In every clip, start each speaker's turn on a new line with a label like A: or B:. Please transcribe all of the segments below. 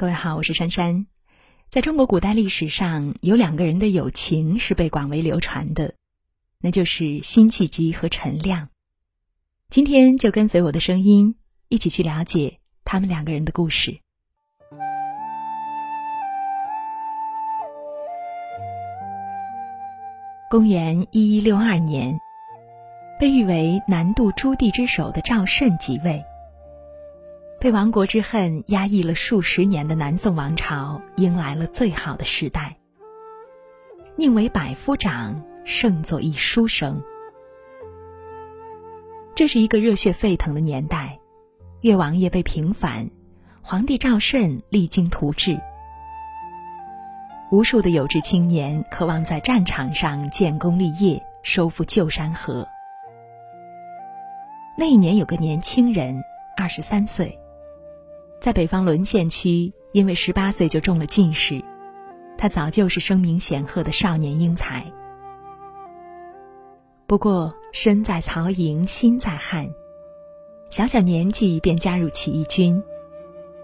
A: 各位好，我是珊珊。在中国古代历史上，有两个人的友情是被广为流传的，那就是辛弃疾和陈亮。今天就跟随我的声音，一起去了解他们两个人的故事。公元一一六二年，被誉为南渡朱棣之首的赵慎即位。被亡国之恨压抑了数十年的南宋王朝，迎来了最好的时代。宁为百夫长，胜作一书生。这是一个热血沸腾的年代，越王爷被平反，皇帝赵慎励精图治，无数的有志青年渴望在战场上建功立业，收复旧山河。那一年有个年轻人，二十三岁。在北方沦陷区，因为十八岁就中了进士，他早就是声名显赫的少年英才。不过身在曹营心在汉，小小年纪便加入起义军，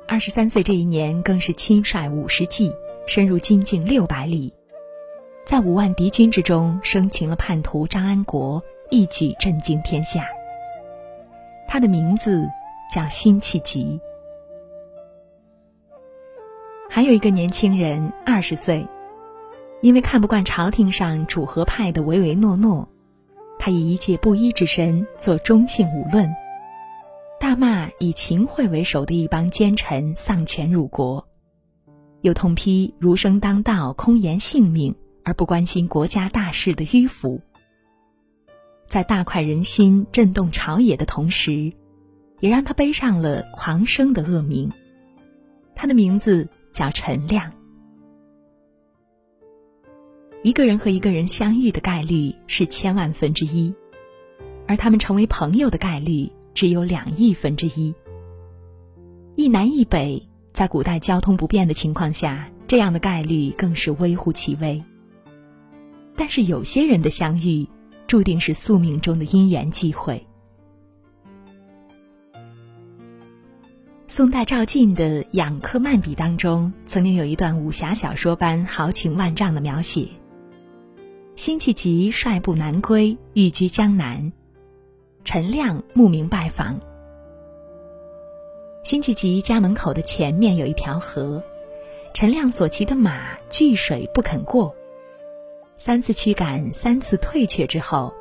A: 二十三岁这一年更是亲率五十骑深入金境六百里，在五万敌军之中生擒了叛徒张安国，一举震惊天下。他的名字叫辛弃疾。还有一个年轻人，二十岁，因为看不惯朝廷上主和派的唯唯诺诺，他以一介布衣之身做中性武论，大骂以秦桧为首的一帮奸臣丧权辱国，又痛批儒生当道空言性命而不关心国家大事的迂腐，在大快人心、震动朝野的同时，也让他背上了狂生的恶名。他的名字。叫陈亮。一个人和一个人相遇的概率是千万分之一，而他们成为朋友的概率只有两亿分之一。一南一北，在古代交通不便的情况下，这样的概率更是微乎其微。但是有些人的相遇，注定是宿命中的因缘际会。宋代赵晋的《养客漫笔》当中，曾经有一段武侠小说般豪情万丈的描写：辛弃疾率部南归，寓居江南，陈亮慕名拜访。辛弃疾家门口的前面有一条河，陈亮所骑的马拒水不肯过，三次驱赶，三次退却之后，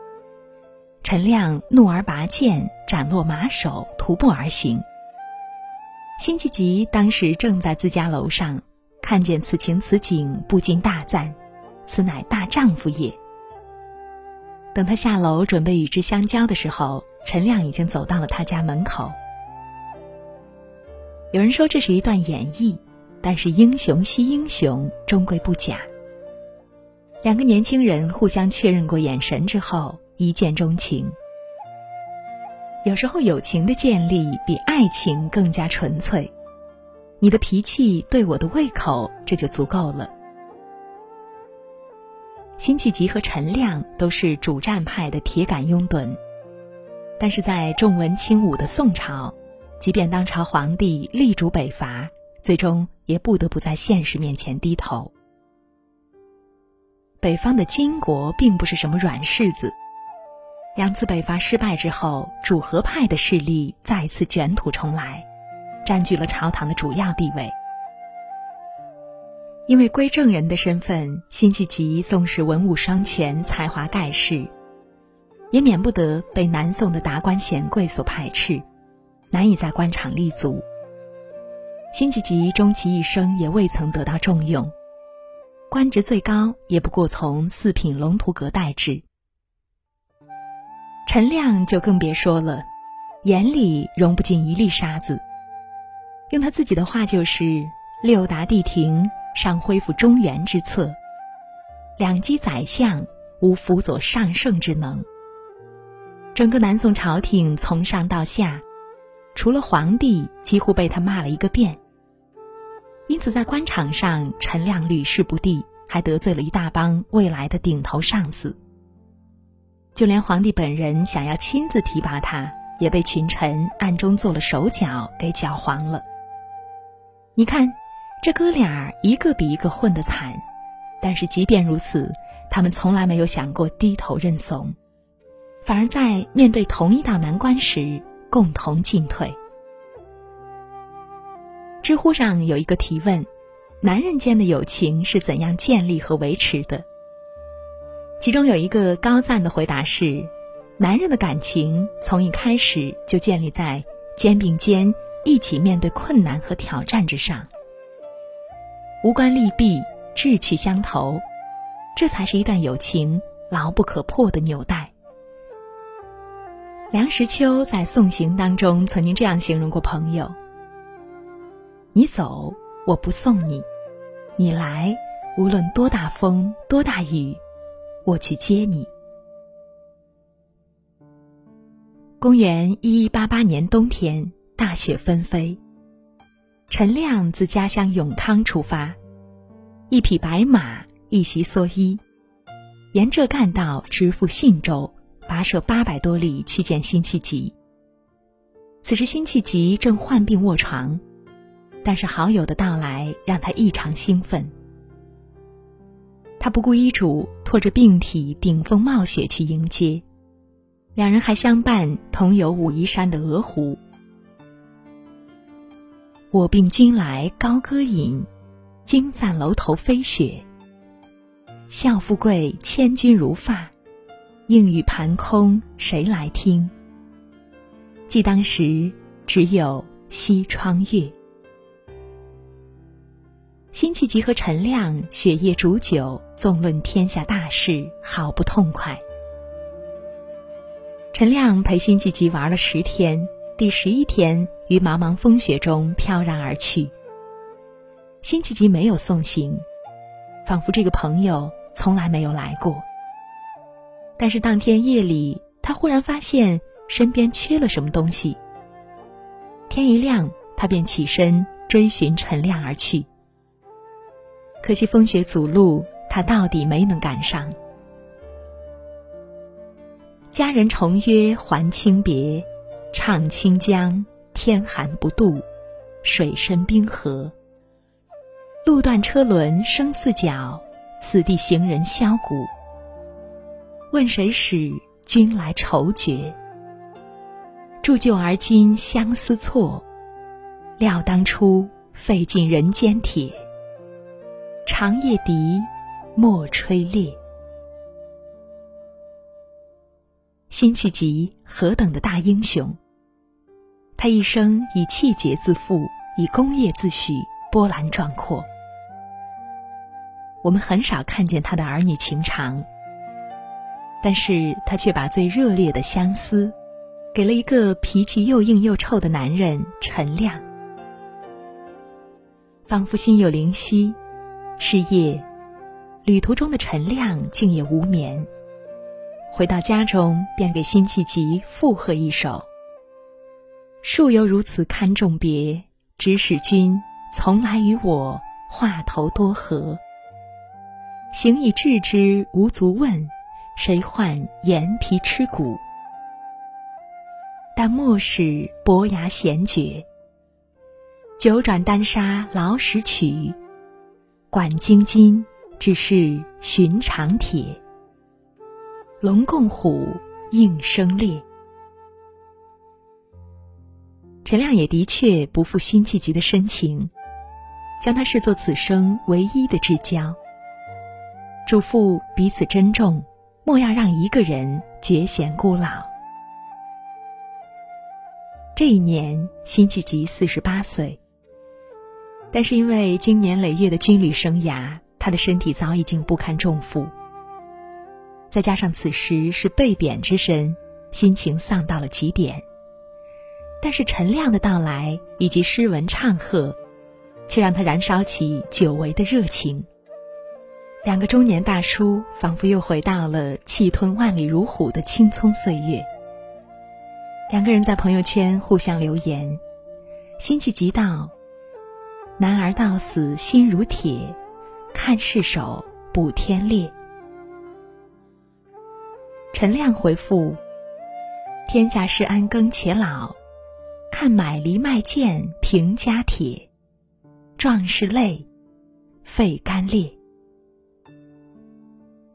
A: 陈亮怒而拔剑，斩落马首，徒步而行。辛弃疾当时正在自家楼上，看见此情此景，不禁大赞：“此乃大丈夫也。”等他下楼准备与之相交的时候，陈亮已经走到了他家门口。有人说这是一段演绎，但是英雄惜英雄，终归不假。两个年轻人互相确认过眼神之后，一见钟情。有时候，友情的建立比爱情更加纯粹。你的脾气对我的胃口，这就足够了。辛弃疾和陈亮都是主战派的铁杆拥趸，但是在重文轻武的宋朝，即便当朝皇帝力主北伐，最终也不得不在现实面前低头。北方的金国并不是什么软柿子。两次北伐失败之后，主和派的势力再次卷土重来，占据了朝堂的主要地位。因为归正人的身份，辛弃疾纵使文武双全、才华盖世，也免不得被南宋的达官显贵所排斥，难以在官场立足。辛弃疾终其一生也未曾得到重用，官职最高也不过从四品龙图阁待制。陈亮就更别说了，眼里容不进一粒沙子。用他自己的话就是：“六达帝庭尚恢复中原之策，两击宰相无辅佐上圣之能。”整个南宋朝廷从上到下，除了皇帝，几乎被他骂了一个遍。因此，在官场上，陈亮屡试不第，还得罪了一大帮未来的顶头上司。就连皇帝本人想要亲自提拔他，也被群臣暗中做了手脚，给搅黄了。你看，这哥俩一个比一个混得惨，但是即便如此，他们从来没有想过低头认怂，反而在面对同一道难关时共同进退。知乎上有一个提问：男人间的友情是怎样建立和维持的？其中有一个高赞的回答是：男人的感情从一开始就建立在肩并肩一起面对困难和挑战之上。无关利弊，志趣相投，这才是一段友情牢不可破的纽带。梁实秋在《送行》当中曾经这样形容过朋友：“你走，我不送你；你来，无论多大风多大雨，我去接你。”公元一一八八年冬天，大雪纷飞。陈亮自家乡永康出发，一匹白马，一袭蓑衣，沿浙干道直赴信州，跋涉八百多里去见辛弃疾。此时辛弃疾正患病卧床，但是好友的到来让他异常兴奋。他不顾医嘱，拖着病体顶风冒雪去迎接，两人还相伴同游武夷山的鹅湖。我病君来高歌饮，惊散楼头飞雪。笑富贵千钧如发，应与盘空谁来听？记当时只有西窗月。辛弃疾和陈亮雪夜煮酒，纵论天下大事，好不痛快。陈亮陪辛弃疾玩了十天。第十一天，于茫茫风雪中飘然而去。辛弃疾没有送行，仿佛这个朋友从来没有来过。但是当天夜里，他忽然发现身边缺了什么东西。天一亮，他便起身追寻陈亮而去。可惜风雪阻路，他到底没能赶上。佳人重约还清别。唱清江，天寒不渡；水深冰河，路断车轮生四角。此地行人箫鼓。问谁使君来愁绝？铸就而今相思错，料当初费尽人间铁。长夜笛，莫吹裂。辛弃疾何等的大英雄！他一生以气节自负，以功业自诩，波澜壮阔。我们很少看见他的儿女情长，但是他却把最热烈的相思，给了一个脾气又硬又臭的男人陈亮。仿佛心有灵犀，是夜，旅途中的陈亮竟也无眠，回到家中便给辛弃疾附和一首。树犹如此堪重别，只使君从来与我话头多和。行以致之无足问，谁唤眼皮吃骨？但莫使伯牙闲绝。九转丹砂劳石曲，管晶晶只是寻常铁。龙共虎，应声裂。陈亮也的确不负辛弃疾的深情，将他视作此生唯一的至交，嘱咐彼此珍重，莫要让一个人绝贤孤老。这一年，辛弃疾四十八岁，但是因为经年累月的军旅生涯，他的身体早已经不堪重负，再加上此时是被贬之身，心情丧到了极点。但是陈亮的到来以及诗文唱和，却让他燃烧起久违的热情。两个中年大叔仿佛又回到了气吞万里如虎的青葱岁月。两个人在朋友圈互相留言：“辛弃疾道，男儿到死心如铁，看世手补天裂。”陈亮回复：“天下事安耕且老。”看买犁卖剑平家铁，壮士泪，肺干裂。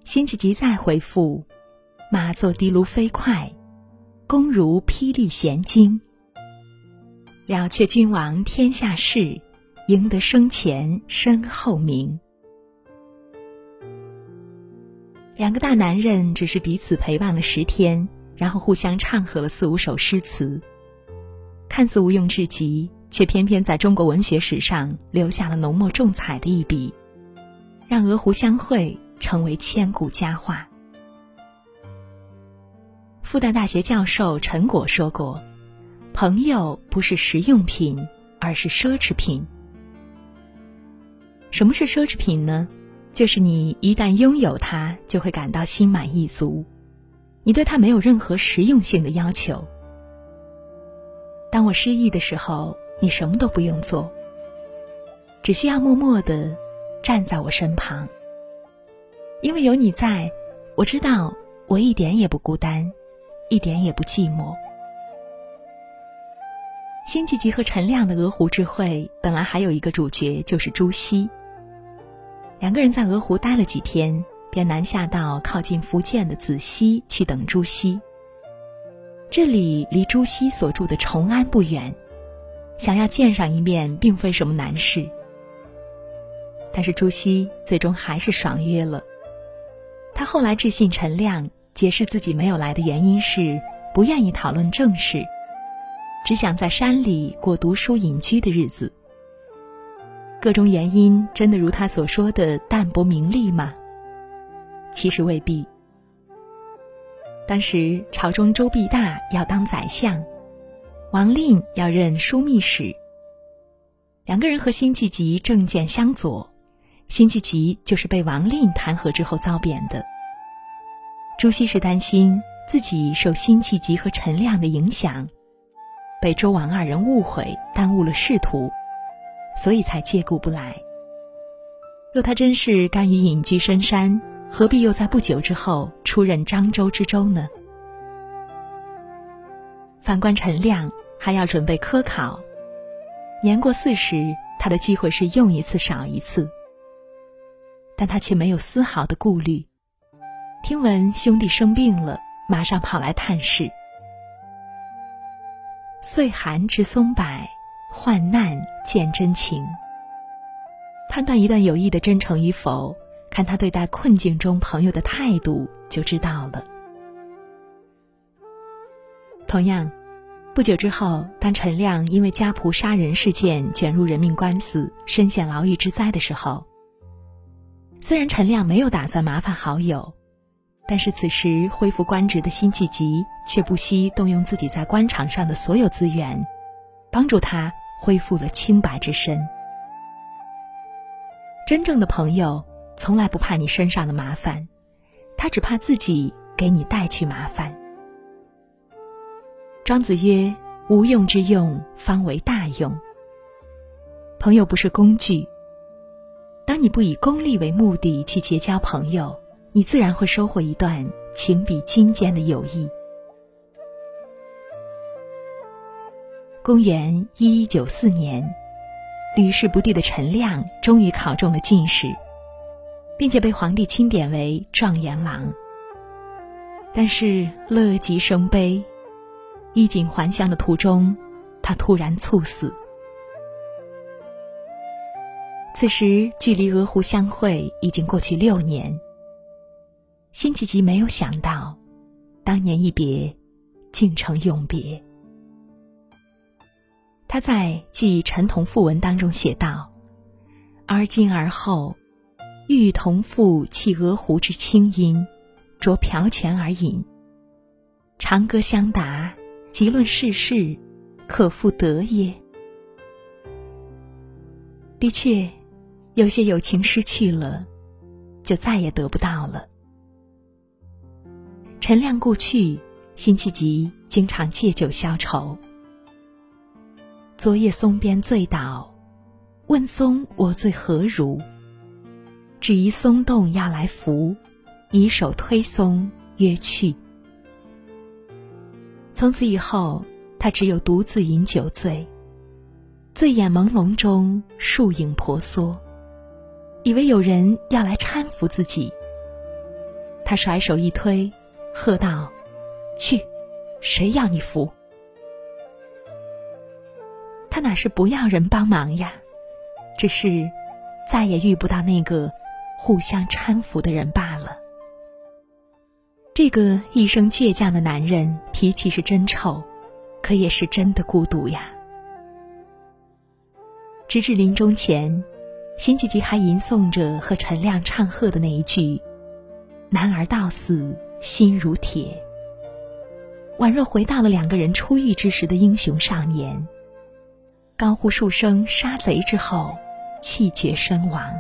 A: 辛弃疾再回复：“马作的卢飞快，弓如霹雳弦惊。了却君王天下事，赢得生前身后名。”两个大男人只是彼此陪伴了十天，然后互相唱和了四五首诗词，看似无用至极，却偏偏在中国文学史上留下了浓墨重彩的一笔，让鹅湖相会成为千古佳话。复旦大学教授陈果说过：“朋友不是实用品，而是奢侈品。”什么是奢侈品呢？就是你一旦拥有它，就会感到心满意足，你对它没有任何实用性的要求。当我失意的时候，你什么都不用做，只需要默默的站在我身旁。因为有你在，我知道我一点也不孤单，一点也不寂寞。辛弃疾和陈亮的鹅湖之会，本来还有一个主角，就是朱熹。两个人在鹅湖待了几天，便南下到靠近福建的子溪去等朱熹。这里离朱熹所住的崇安不远，想要见上一面并非什么难事。但是朱熹最终还是爽约了。他后来致信陈亮，解释自己没有来的原因是不愿意讨论正事，只想在山里过读书隐居的日子。各种原因真的如他所说的淡泊名利吗？其实未必。当时朝中周必大要当宰相，王令要任枢密使。两个人和辛弃疾政见相左，辛弃疾就是被王令弹劾之后遭贬的。朱熹是担心自己受辛弃疾和陈亮的影响，被周王二人误会，耽误了仕途。所以才借故不来。若他真是甘于隐居深山，何必又在不久之后出任漳州知州呢？反观陈亮，还要准备科考，年过四十，他的机会是用一次少一次。但他却没有丝毫的顾虑，听闻兄弟生病了，马上跑来探视。岁寒知松柏。患难见真情。判断一段友谊的真诚与否，看他对待困境中朋友的态度就知道了。同样，不久之后，当陈亮因为家仆杀人事件卷入人命官司，身陷牢狱之灾的时候，虽然陈亮没有打算麻烦好友，但是此时恢复官职的辛弃疾却不惜动用自己在官场上的所有资源，帮助他。恢复了清白之身。真正的朋友从来不怕你身上的麻烦，他只怕自己给你带去麻烦。庄子曰：“无用之用，方为大用。”朋友不是工具。当你不以功利为目的去结交朋友，你自然会收获一段情比金坚的友谊。公元一一九四年，屡试不第的陈亮终于考中了进士，并且被皇帝钦点为状元郎。但是乐极生悲，衣锦还乡的途中，他突然猝死。此时距离鹅湖相会已经过去六年。辛弃疾没有想到，当年一别，竟成永别。他在《记陈同赋文》当中写道：“而今而后，欲同赋弃鹅湖之清音，着瓢泉而饮。长歌相答，即论世事，可复得耶？”的确，有些友情失去了，就再也得不到了。陈亮故去，辛弃疾经常借酒消愁。昨夜松边醉倒，问松我醉何如？只疑松动要来扶，以手推松曰去。从此以后，他只有独自饮酒醉。醉眼朦胧中，树影婆娑，以为有人要来搀扶自己。他甩手一推，喝道：“去，谁要你扶？”他哪是不要人帮忙呀，只是再也遇不到那个互相搀扶的人罢了。这个一生倔强的男人，脾气是真臭，可也是真的孤独呀。直至临终前，辛弃疾还吟诵着和陈亮唱和的那一句：“男儿到死心如铁。”宛若回到了两个人初遇之时的英雄少年。高呼数声杀贼之后，气绝身亡。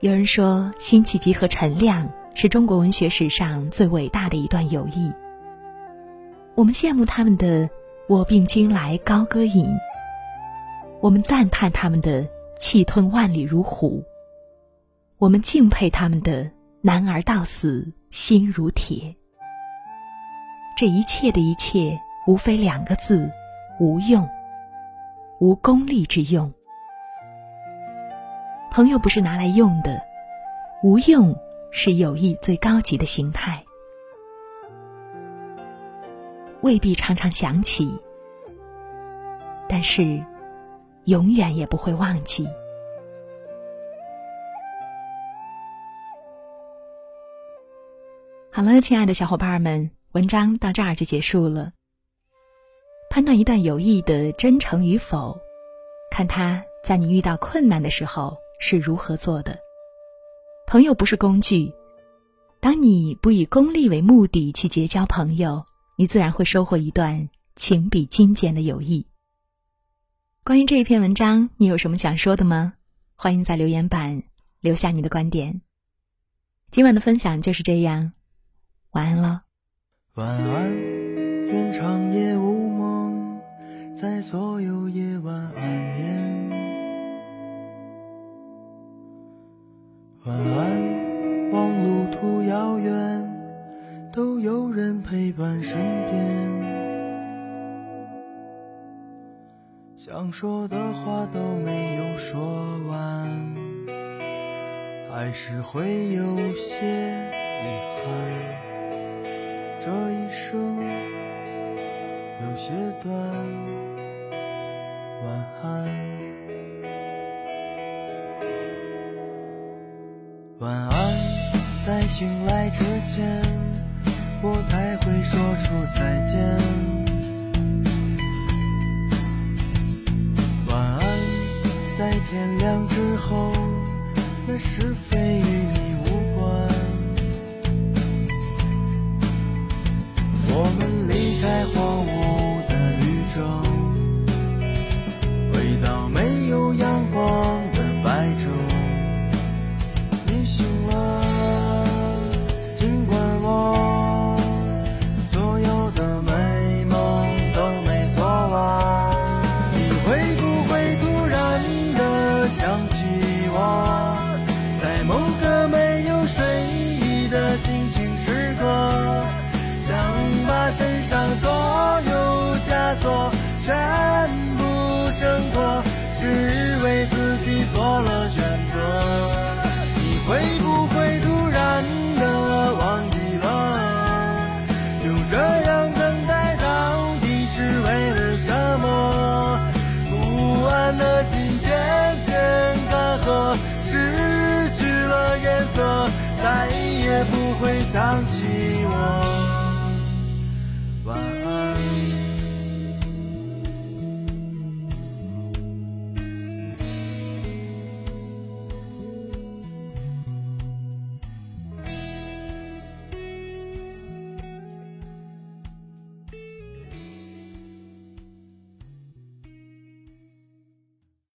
A: 有人说，辛弃疾和陈亮是中国文学史上最伟大的一段友谊。我们羡慕他们的“我病君来高歌饮”，我们赞叹他们的“气吞万里如虎”，我们敬佩他们的“男儿到死心如铁”。这一切的一切。无非两个字：无用，无功利之用。朋友不是拿来用的，无用是友谊最高级的形态。未必常常想起，但是永远也不会忘记。好了，亲爱的小伙伴们，文章到这儿就结束了。判断一段友谊的真诚与否，看他在你遇到困难的时候是如何做的。朋友不是工具，当你不以功利为目的去结交朋友，你自然会收获一段情比金坚的友谊。关于这一篇文章，你有什么想说的吗？欢迎在留言板留下你的观点。今晚的分享就是这样，晚安了。
B: 晚安，愿长夜无。在所有夜晚安眠，晚安。望路途遥远，都有人陪伴身边。想说的话都没有说完，还是会有些遗憾。这一生有些短。晚安，晚安，在醒来之前，我才会说出再见。晚安，在天亮之后，那是非与你无关。我们离开荒想起。